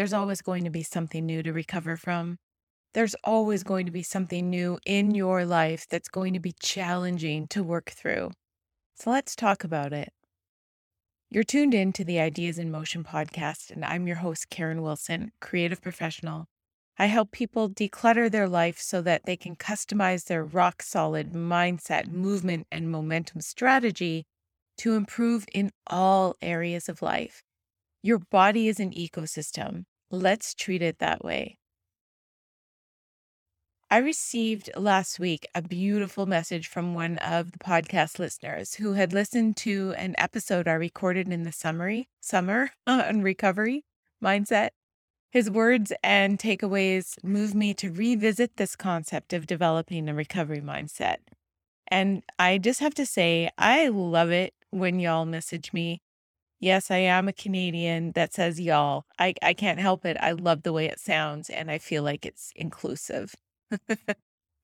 there's always going to be something new to recover from. There's always going to be something new in your life that's going to be challenging to work through. So let's talk about it. You're tuned in to the Ideas in Motion podcast, and I'm your host, Karen Wilson, creative professional. I help people declutter their life so that they can customize their rock solid mindset, movement, and momentum strategy to improve in all areas of life. Your body is an ecosystem. Let's treat it that way. I received last week a beautiful message from one of the podcast listeners who had listened to an episode I recorded in the summary, summer on recovery mindset. His words and takeaways moved me to revisit this concept of developing a recovery mindset. And I just have to say, I love it when y'all message me. Yes, I am a Canadian that says y'all. I, I can't help it. I love the way it sounds and I feel like it's inclusive.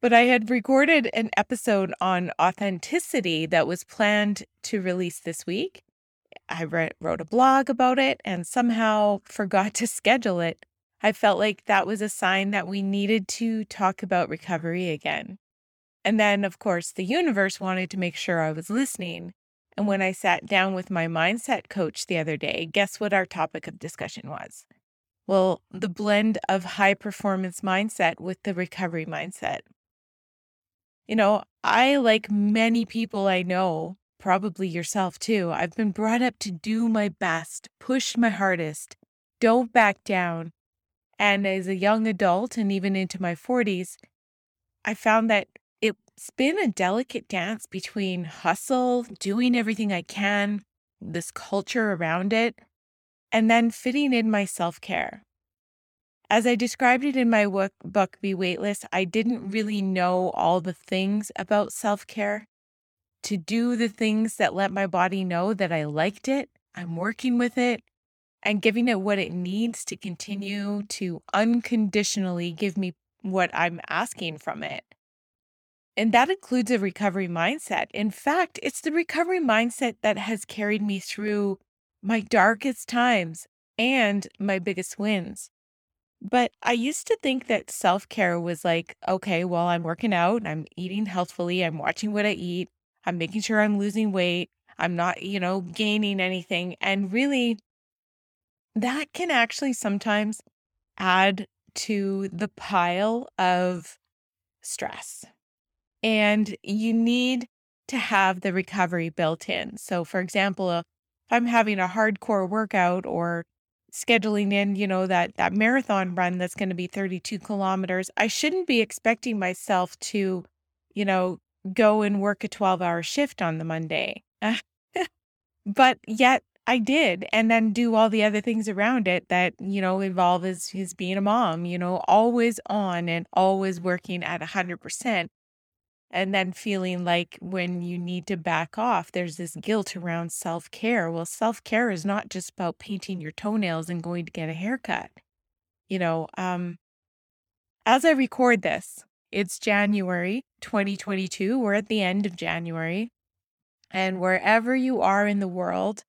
but I had recorded an episode on authenticity that was planned to release this week. I re- wrote a blog about it and somehow forgot to schedule it. I felt like that was a sign that we needed to talk about recovery again. And then, of course, the universe wanted to make sure I was listening. And when I sat down with my mindset coach the other day, guess what our topic of discussion was? Well, the blend of high performance mindset with the recovery mindset. You know, I, like many people I know, probably yourself too, I've been brought up to do my best, push my hardest, don't back down. And as a young adult and even into my 40s, I found that it's been a delicate dance between hustle, doing everything I can, this culture around it, and then fitting in my self care. As I described it in my book, book, Be Weightless, I didn't really know all the things about self care. To do the things that let my body know that I liked it, I'm working with it, and giving it what it needs to continue to unconditionally give me what I'm asking from it. And that includes a recovery mindset. In fact, it's the recovery mindset that has carried me through my darkest times and my biggest wins. But I used to think that self care was like, okay, well, I'm working out, I'm eating healthfully, I'm watching what I eat, I'm making sure I'm losing weight, I'm not, you know, gaining anything. And really, that can actually sometimes add to the pile of stress. And you need to have the recovery built in. So, for example, uh, if I'm having a hardcore workout or scheduling in, you know, that that marathon run that's going to be 32 kilometers, I shouldn't be expecting myself to, you know, go and work a 12-hour shift on the Monday. but yet I did and then do all the other things around it that, you know, involve is being a mom, you know, always on and always working at 100% and then feeling like when you need to back off, there's this guilt around self care. Well, self care is not just about painting your toenails and going to get a haircut. You know, um, as I record this, it's January 2022. We're at the end of January. And wherever you are in the world,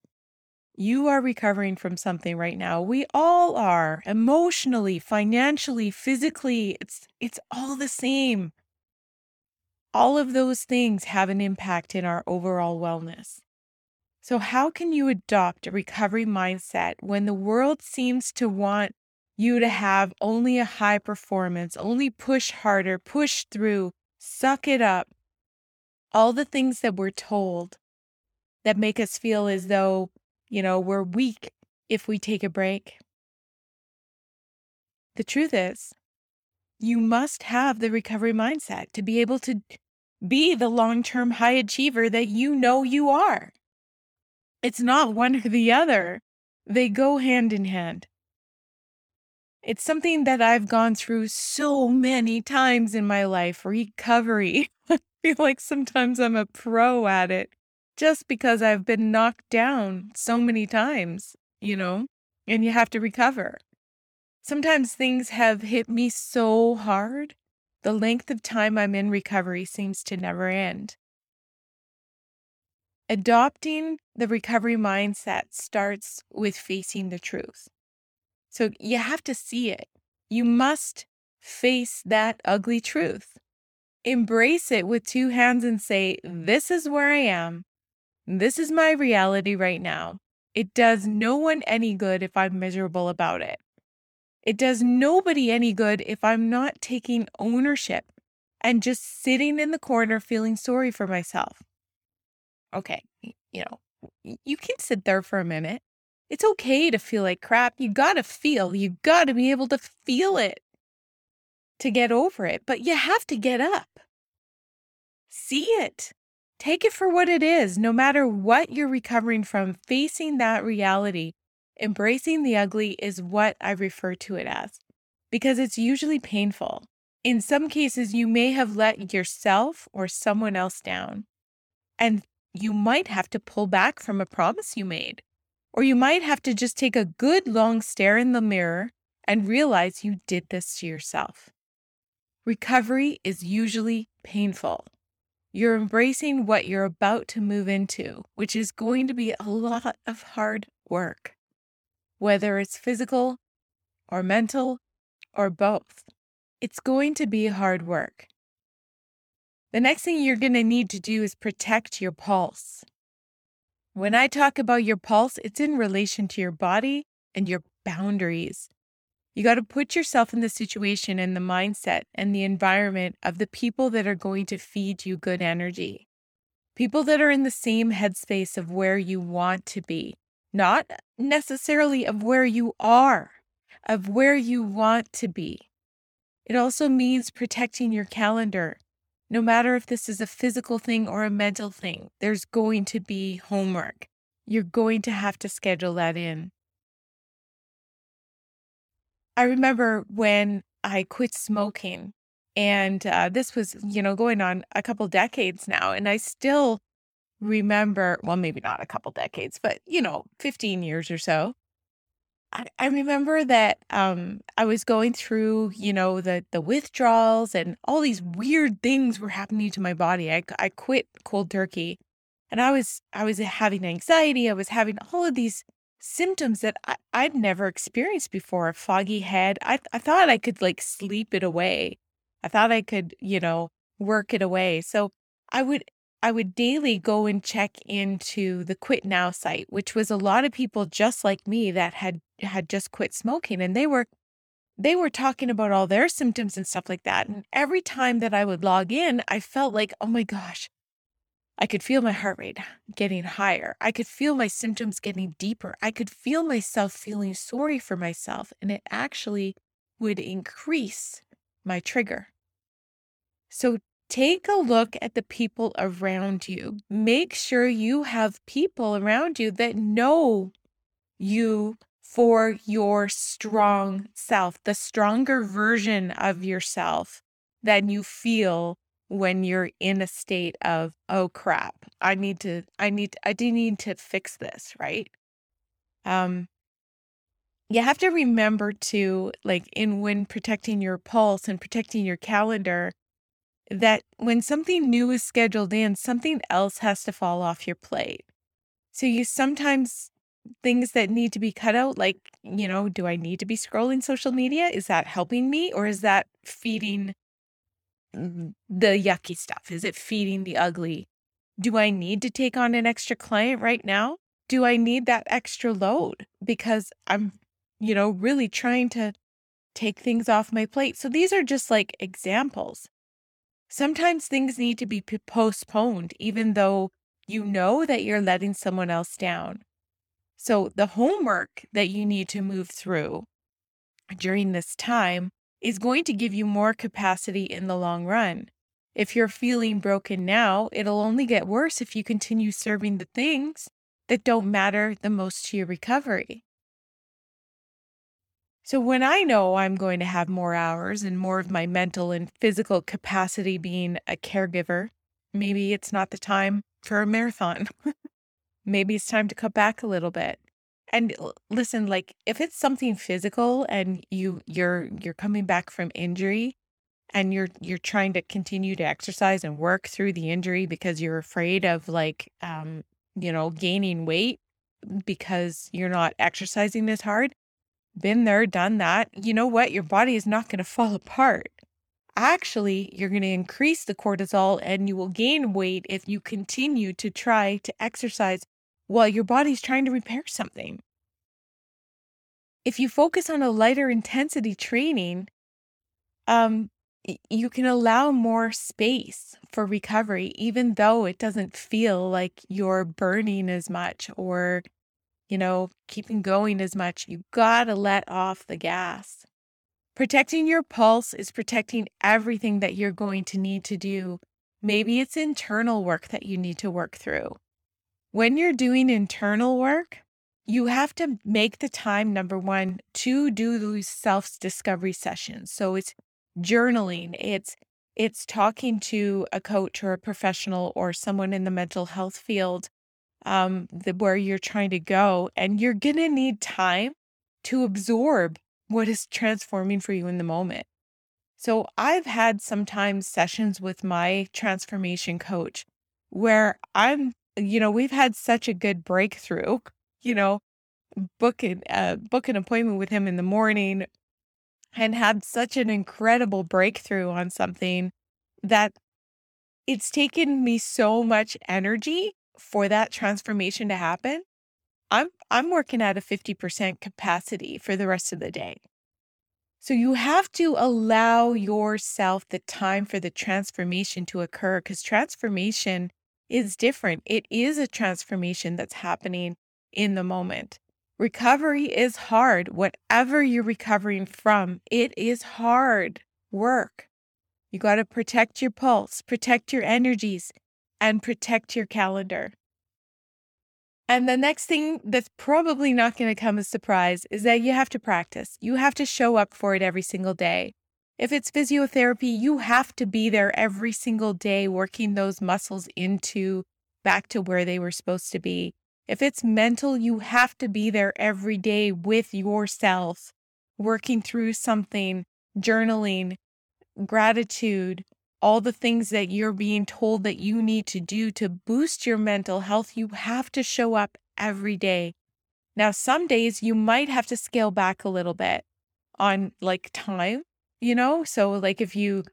you are recovering from something right now. We all are emotionally, financially, physically. It's it's all the same all of those things have an impact in our overall wellness. So, how can you adopt a recovery mindset when the world seems to want you to have only a high performance, only push harder, push through, suck it up? All the things that we're told that make us feel as though, you know, we're weak if we take a break. The truth is, you must have the recovery mindset to be able to be the long term high achiever that you know you are. It's not one or the other, they go hand in hand. It's something that I've gone through so many times in my life recovery. I feel like sometimes I'm a pro at it just because I've been knocked down so many times, you know, and you have to recover. Sometimes things have hit me so hard, the length of time I'm in recovery seems to never end. Adopting the recovery mindset starts with facing the truth. So you have to see it. You must face that ugly truth. Embrace it with two hands and say, This is where I am. This is my reality right now. It does no one any good if I'm miserable about it. It does nobody any good if I'm not taking ownership and just sitting in the corner feeling sorry for myself. Okay, you know, you can sit there for a minute. It's okay to feel like crap. You gotta feel, you gotta be able to feel it to get over it, but you have to get up. See it. Take it for what it is, no matter what you're recovering from, facing that reality. Embracing the ugly is what I refer to it as because it's usually painful. In some cases, you may have let yourself or someone else down, and you might have to pull back from a promise you made. Or you might have to just take a good long stare in the mirror and realize you did this to yourself. Recovery is usually painful. You're embracing what you're about to move into, which is going to be a lot of hard work, whether it's physical or mental or both. It's going to be hard work. The next thing you're going to need to do is protect your pulse. When I talk about your pulse, it's in relation to your body and your boundaries. You got to put yourself in the situation and the mindset and the environment of the people that are going to feed you good energy. People that are in the same headspace of where you want to be, not necessarily of where you are, of where you want to be. It also means protecting your calendar. No matter if this is a physical thing or a mental thing, there's going to be homework. You're going to have to schedule that in. I remember when I quit smoking, and uh, this was, you know, going on a couple decades now, and I still remember, well, maybe not a couple decades, but, you know, 15 years or so. I, I remember that um, I was going through, you know, the the withdrawals and all these weird things were happening to my body. I I quit cold turkey, and I was I was having anxiety. I was having all of these symptoms that I, I'd never experienced before. A foggy head. I, I thought I could like sleep it away. I thought I could, you know, work it away. So I would I would daily go and check into the Quit Now site, which was a lot of people just like me that had had just quit smoking and they were they were talking about all their symptoms and stuff like that. And every time that I would log in, I felt like, oh my gosh, I could feel my heart rate getting higher. I could feel my symptoms getting deeper. I could feel myself feeling sorry for myself, and it actually would increase my trigger. So take a look at the people around you. Make sure you have people around you that know you for your strong self, the stronger version of yourself than you feel when you're in a state of oh crap i need to i need i do need to fix this right um you have to remember to like in when protecting your pulse and protecting your calendar that when something new is scheduled in something else has to fall off your plate so you sometimes things that need to be cut out like you know do i need to be scrolling social media is that helping me or is that feeding the yucky stuff? Is it feeding the ugly? Do I need to take on an extra client right now? Do I need that extra load because I'm, you know, really trying to take things off my plate? So these are just like examples. Sometimes things need to be postponed, even though you know that you're letting someone else down. So the homework that you need to move through during this time is going to give you more capacity in the long run. If you're feeling broken now, it'll only get worse if you continue serving the things that don't matter the most to your recovery. So, when I know I'm going to have more hours and more of my mental and physical capacity being a caregiver, maybe it's not the time for a marathon. maybe it's time to cut back a little bit and listen like if it's something physical and you you're you're coming back from injury and you're you're trying to continue to exercise and work through the injury because you're afraid of like um you know gaining weight because you're not exercising as hard been there, done that. You know what? Your body is not going to fall apart. Actually, you're going to increase the cortisol and you will gain weight if you continue to try to exercise while your body's trying to repair something. If you focus on a lighter intensity training, um, you can allow more space for recovery, even though it doesn't feel like you're burning as much or, you know, keeping going as much. You gotta let off the gas. Protecting your pulse is protecting everything that you're going to need to do. Maybe it's internal work that you need to work through. When you're doing internal work, you have to make the time, number one, to do those self discovery sessions. So it's journaling, it's it's talking to a coach or a professional or someone in the mental health field um, the, where you're trying to go, and you're gonna need time to absorb what is transforming for you in the moment. So I've had sometimes sessions with my transformation coach where I'm, you know, we've had such a good breakthrough, you know, book an uh, book an appointment with him in the morning and had such an incredible breakthrough on something that it's taken me so much energy for that transformation to happen. I'm I'm working at a 50% capacity for the rest of the day. So you have to allow yourself the time for the transformation to occur cuz transformation is different. It is a transformation that's happening in the moment. Recovery is hard. Whatever you're recovering from, it is hard work. You got to protect your pulse, protect your energies, and protect your calendar. And the next thing that's probably not going to come as a surprise is that you have to practice. You have to show up for it every single day. If it's physiotherapy, you have to be there every single day working those muscles into back to where they were supposed to be. If it's mental, you have to be there every day with yourself, working through something, journaling, gratitude, all the things that you're being told that you need to do to boost your mental health. You have to show up every day. Now, some days you might have to scale back a little bit on like time, you know? So, like if you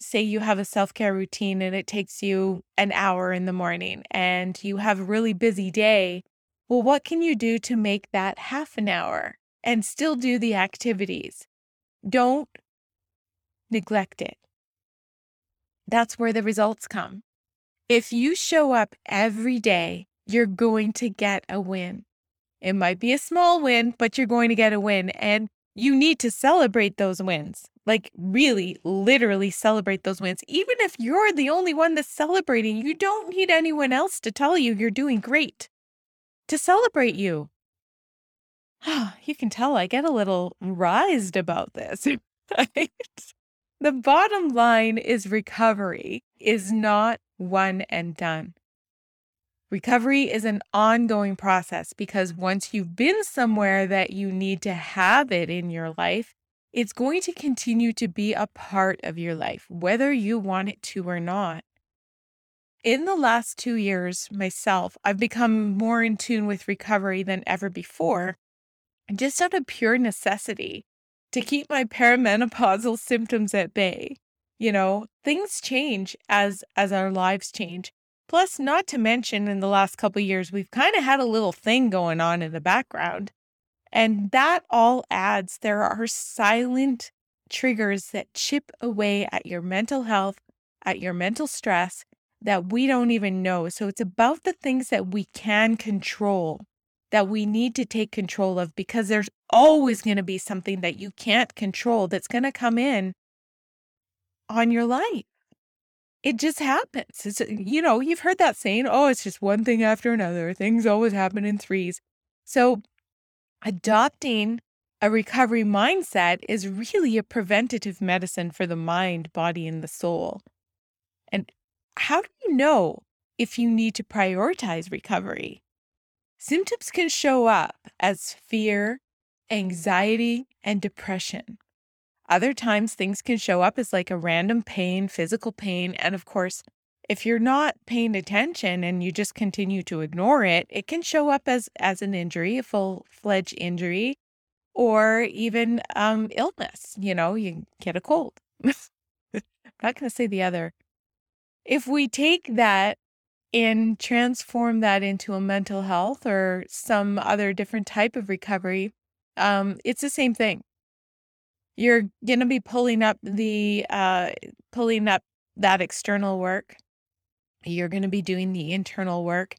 say you have a self care routine and it takes you an hour in the morning and you have a really busy day, well, what can you do to make that half an hour and still do the activities? Don't neglect it. That's where the results come. If you show up every day, you're going to get a win. It might be a small win, but you're going to get a win. And you need to celebrate those wins. Like, really, literally celebrate those wins. Even if you're the only one that's celebrating, you don't need anyone else to tell you you're doing great to celebrate you. Ah, you can tell I get a little rised about this. Right? The bottom line is recovery is not one and done. Recovery is an ongoing process because once you've been somewhere that you need to have it in your life, it's going to continue to be a part of your life, whether you want it to or not. In the last two years, myself, I've become more in tune with recovery than ever before, just out of pure necessity to keep my perimenopausal symptoms at bay. You know, things change as as our lives change. Plus, not to mention in the last couple years, we've kind of had a little thing going on in the background. And that all adds, there are silent triggers that chip away at your mental health, at your mental stress that we don't even know. So it's about the things that we can control that we need to take control of because there's always going to be something that you can't control that's going to come in on your life. It just happens. It's, you know, you've heard that saying, oh, it's just one thing after another. Things always happen in threes. So adopting a recovery mindset is really a preventative medicine for the mind, body, and the soul. And how do you know if you need to prioritize recovery? Symptoms can show up as fear, anxiety, and depression. Other times, things can show up as like a random pain, physical pain. And of course, if you're not paying attention and you just continue to ignore it, it can show up as as an injury, a full-fledged injury, or even um, illness. You know, you get a cold. I'm not going to say the other. If we take that and transform that into a mental health or some other different type of recovery, um, it's the same thing. You're going to be pulling up the uh, pulling up that external work. You're going to be doing the internal work,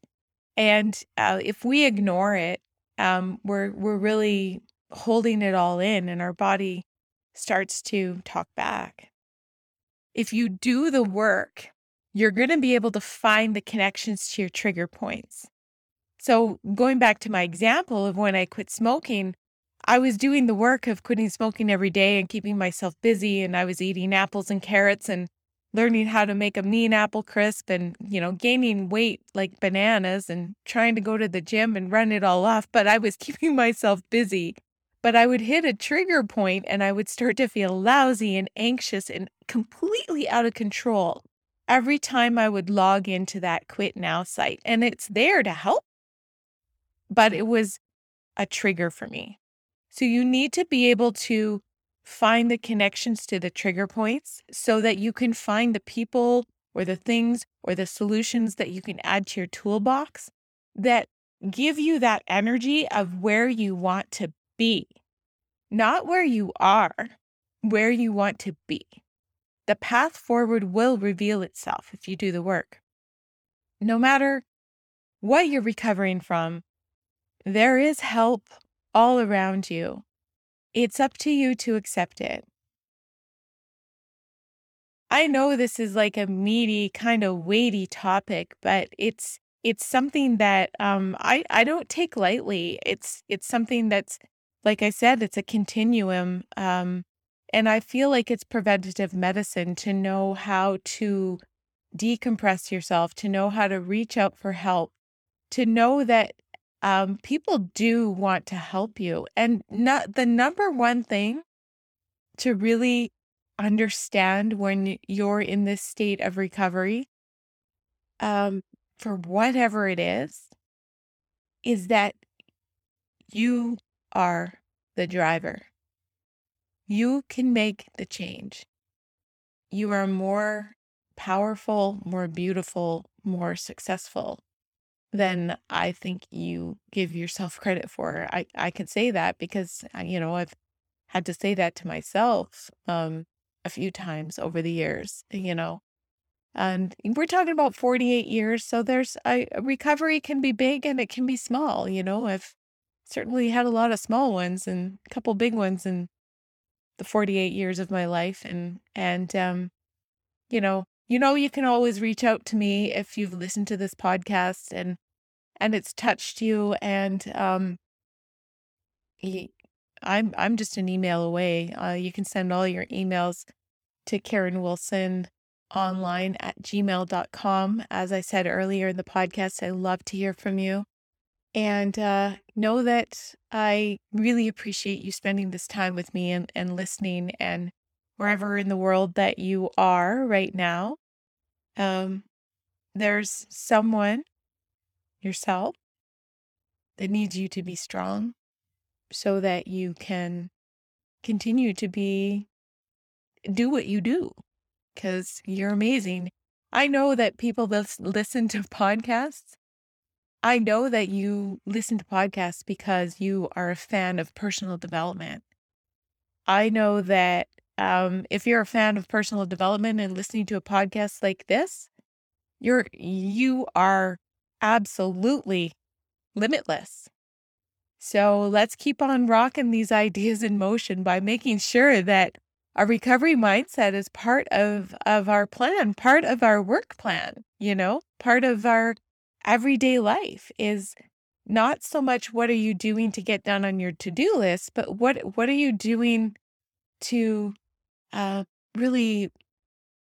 and uh, if we ignore it, um, we're we're really holding it all in, and our body starts to talk back. If you do the work you're going to be able to find the connections to your trigger points. So, going back to my example of when I quit smoking, I was doing the work of quitting smoking every day and keeping myself busy. And I was eating apples and carrots and learning how to make a mean apple crisp and, you know, gaining weight like bananas and trying to go to the gym and run it all off. But I was keeping myself busy. But I would hit a trigger point and I would start to feel lousy and anxious and completely out of control every time I would log into that quit now site. And it's there to help, but it was a trigger for me. So you need to be able to find the connections to the trigger points so that you can find the people or the things or the solutions that you can add to your toolbox that give you that energy of where you want to be, not where you are, where you want to be. The path forward will reveal itself if you do the work. No matter what you're recovering from, there is help all around you. It's up to you to accept it. I know this is like a meaty, kind of weighty topic, but it's it's something that um, I I don't take lightly. It's it's something that's like I said, it's a continuum. Um, and I feel like it's preventative medicine to know how to decompress yourself, to know how to reach out for help, to know that um, people do want to help you. And not, the number one thing to really understand when you're in this state of recovery, um, for whatever it is, is that you are the driver. You can make the change. You are more powerful, more beautiful, more successful than I think you give yourself credit for. I, I can say that because, uh, you know, I've had to say that to myself um, a few times over the years, you know. And we're talking about 48 years. So there's a, a recovery can be big and it can be small. You know, I've certainly had a lot of small ones and a couple big ones. And the 48 years of my life and and um you know you know you can always reach out to me if you've listened to this podcast and and it's touched you and um I'm I'm just an email away. Uh, you can send all your emails to Karen Wilson online at gmail.com. As I said earlier in the podcast, I love to hear from you. And uh, know that I really appreciate you spending this time with me and, and listening, and wherever in the world that you are right now, um, there's someone, yourself, that needs you to be strong so that you can continue to be, do what you do because you're amazing. I know that people that listen to podcasts I know that you listen to podcasts because you are a fan of personal development. I know that um, if you're a fan of personal development and listening to a podcast like this, you're you are absolutely limitless. So let's keep on rocking these ideas in motion by making sure that a recovery mindset is part of of our plan, part of our work plan, you know, part of our everyday life is not so much what are you doing to get done on your to-do list, but what what are you doing to uh, really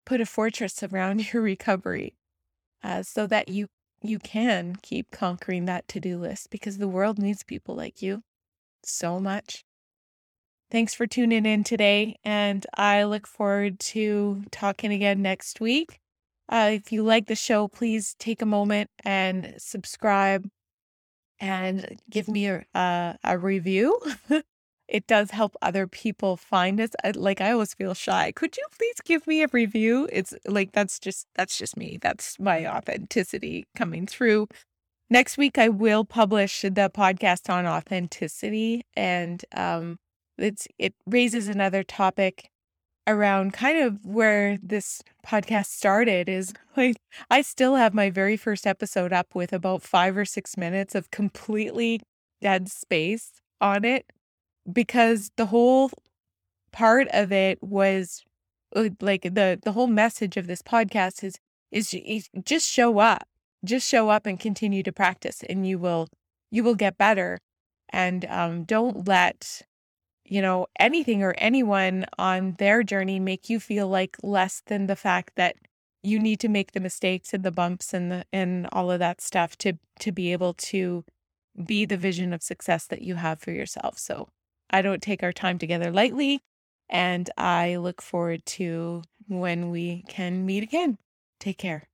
put a fortress around your recovery uh, so that you you can keep conquering that to-do list because the world needs people like you so much. Thanks for tuning in today, and I look forward to talking again next week. Uh, if you like the show, please take a moment and subscribe and give me a, a, a review. it does help other people find us. I, like I always feel shy. Could you please give me a review? It's like that's just that's just me. That's my authenticity coming through. Next week I will publish the podcast on authenticity and um it's it raises another topic around kind of where this podcast started is like I still have my very first episode up with about 5 or 6 minutes of completely dead space on it because the whole part of it was uh, like the the whole message of this podcast is is just show up just show up and continue to practice and you will you will get better. And um, don't let you know, anything or anyone on their journey make you feel like less than the fact that you need to make the mistakes and the bumps and the and all of that stuff to to be able to be the vision of success that you have for yourself. So I don't take our time together lightly and I look forward to when we can meet again. Take care.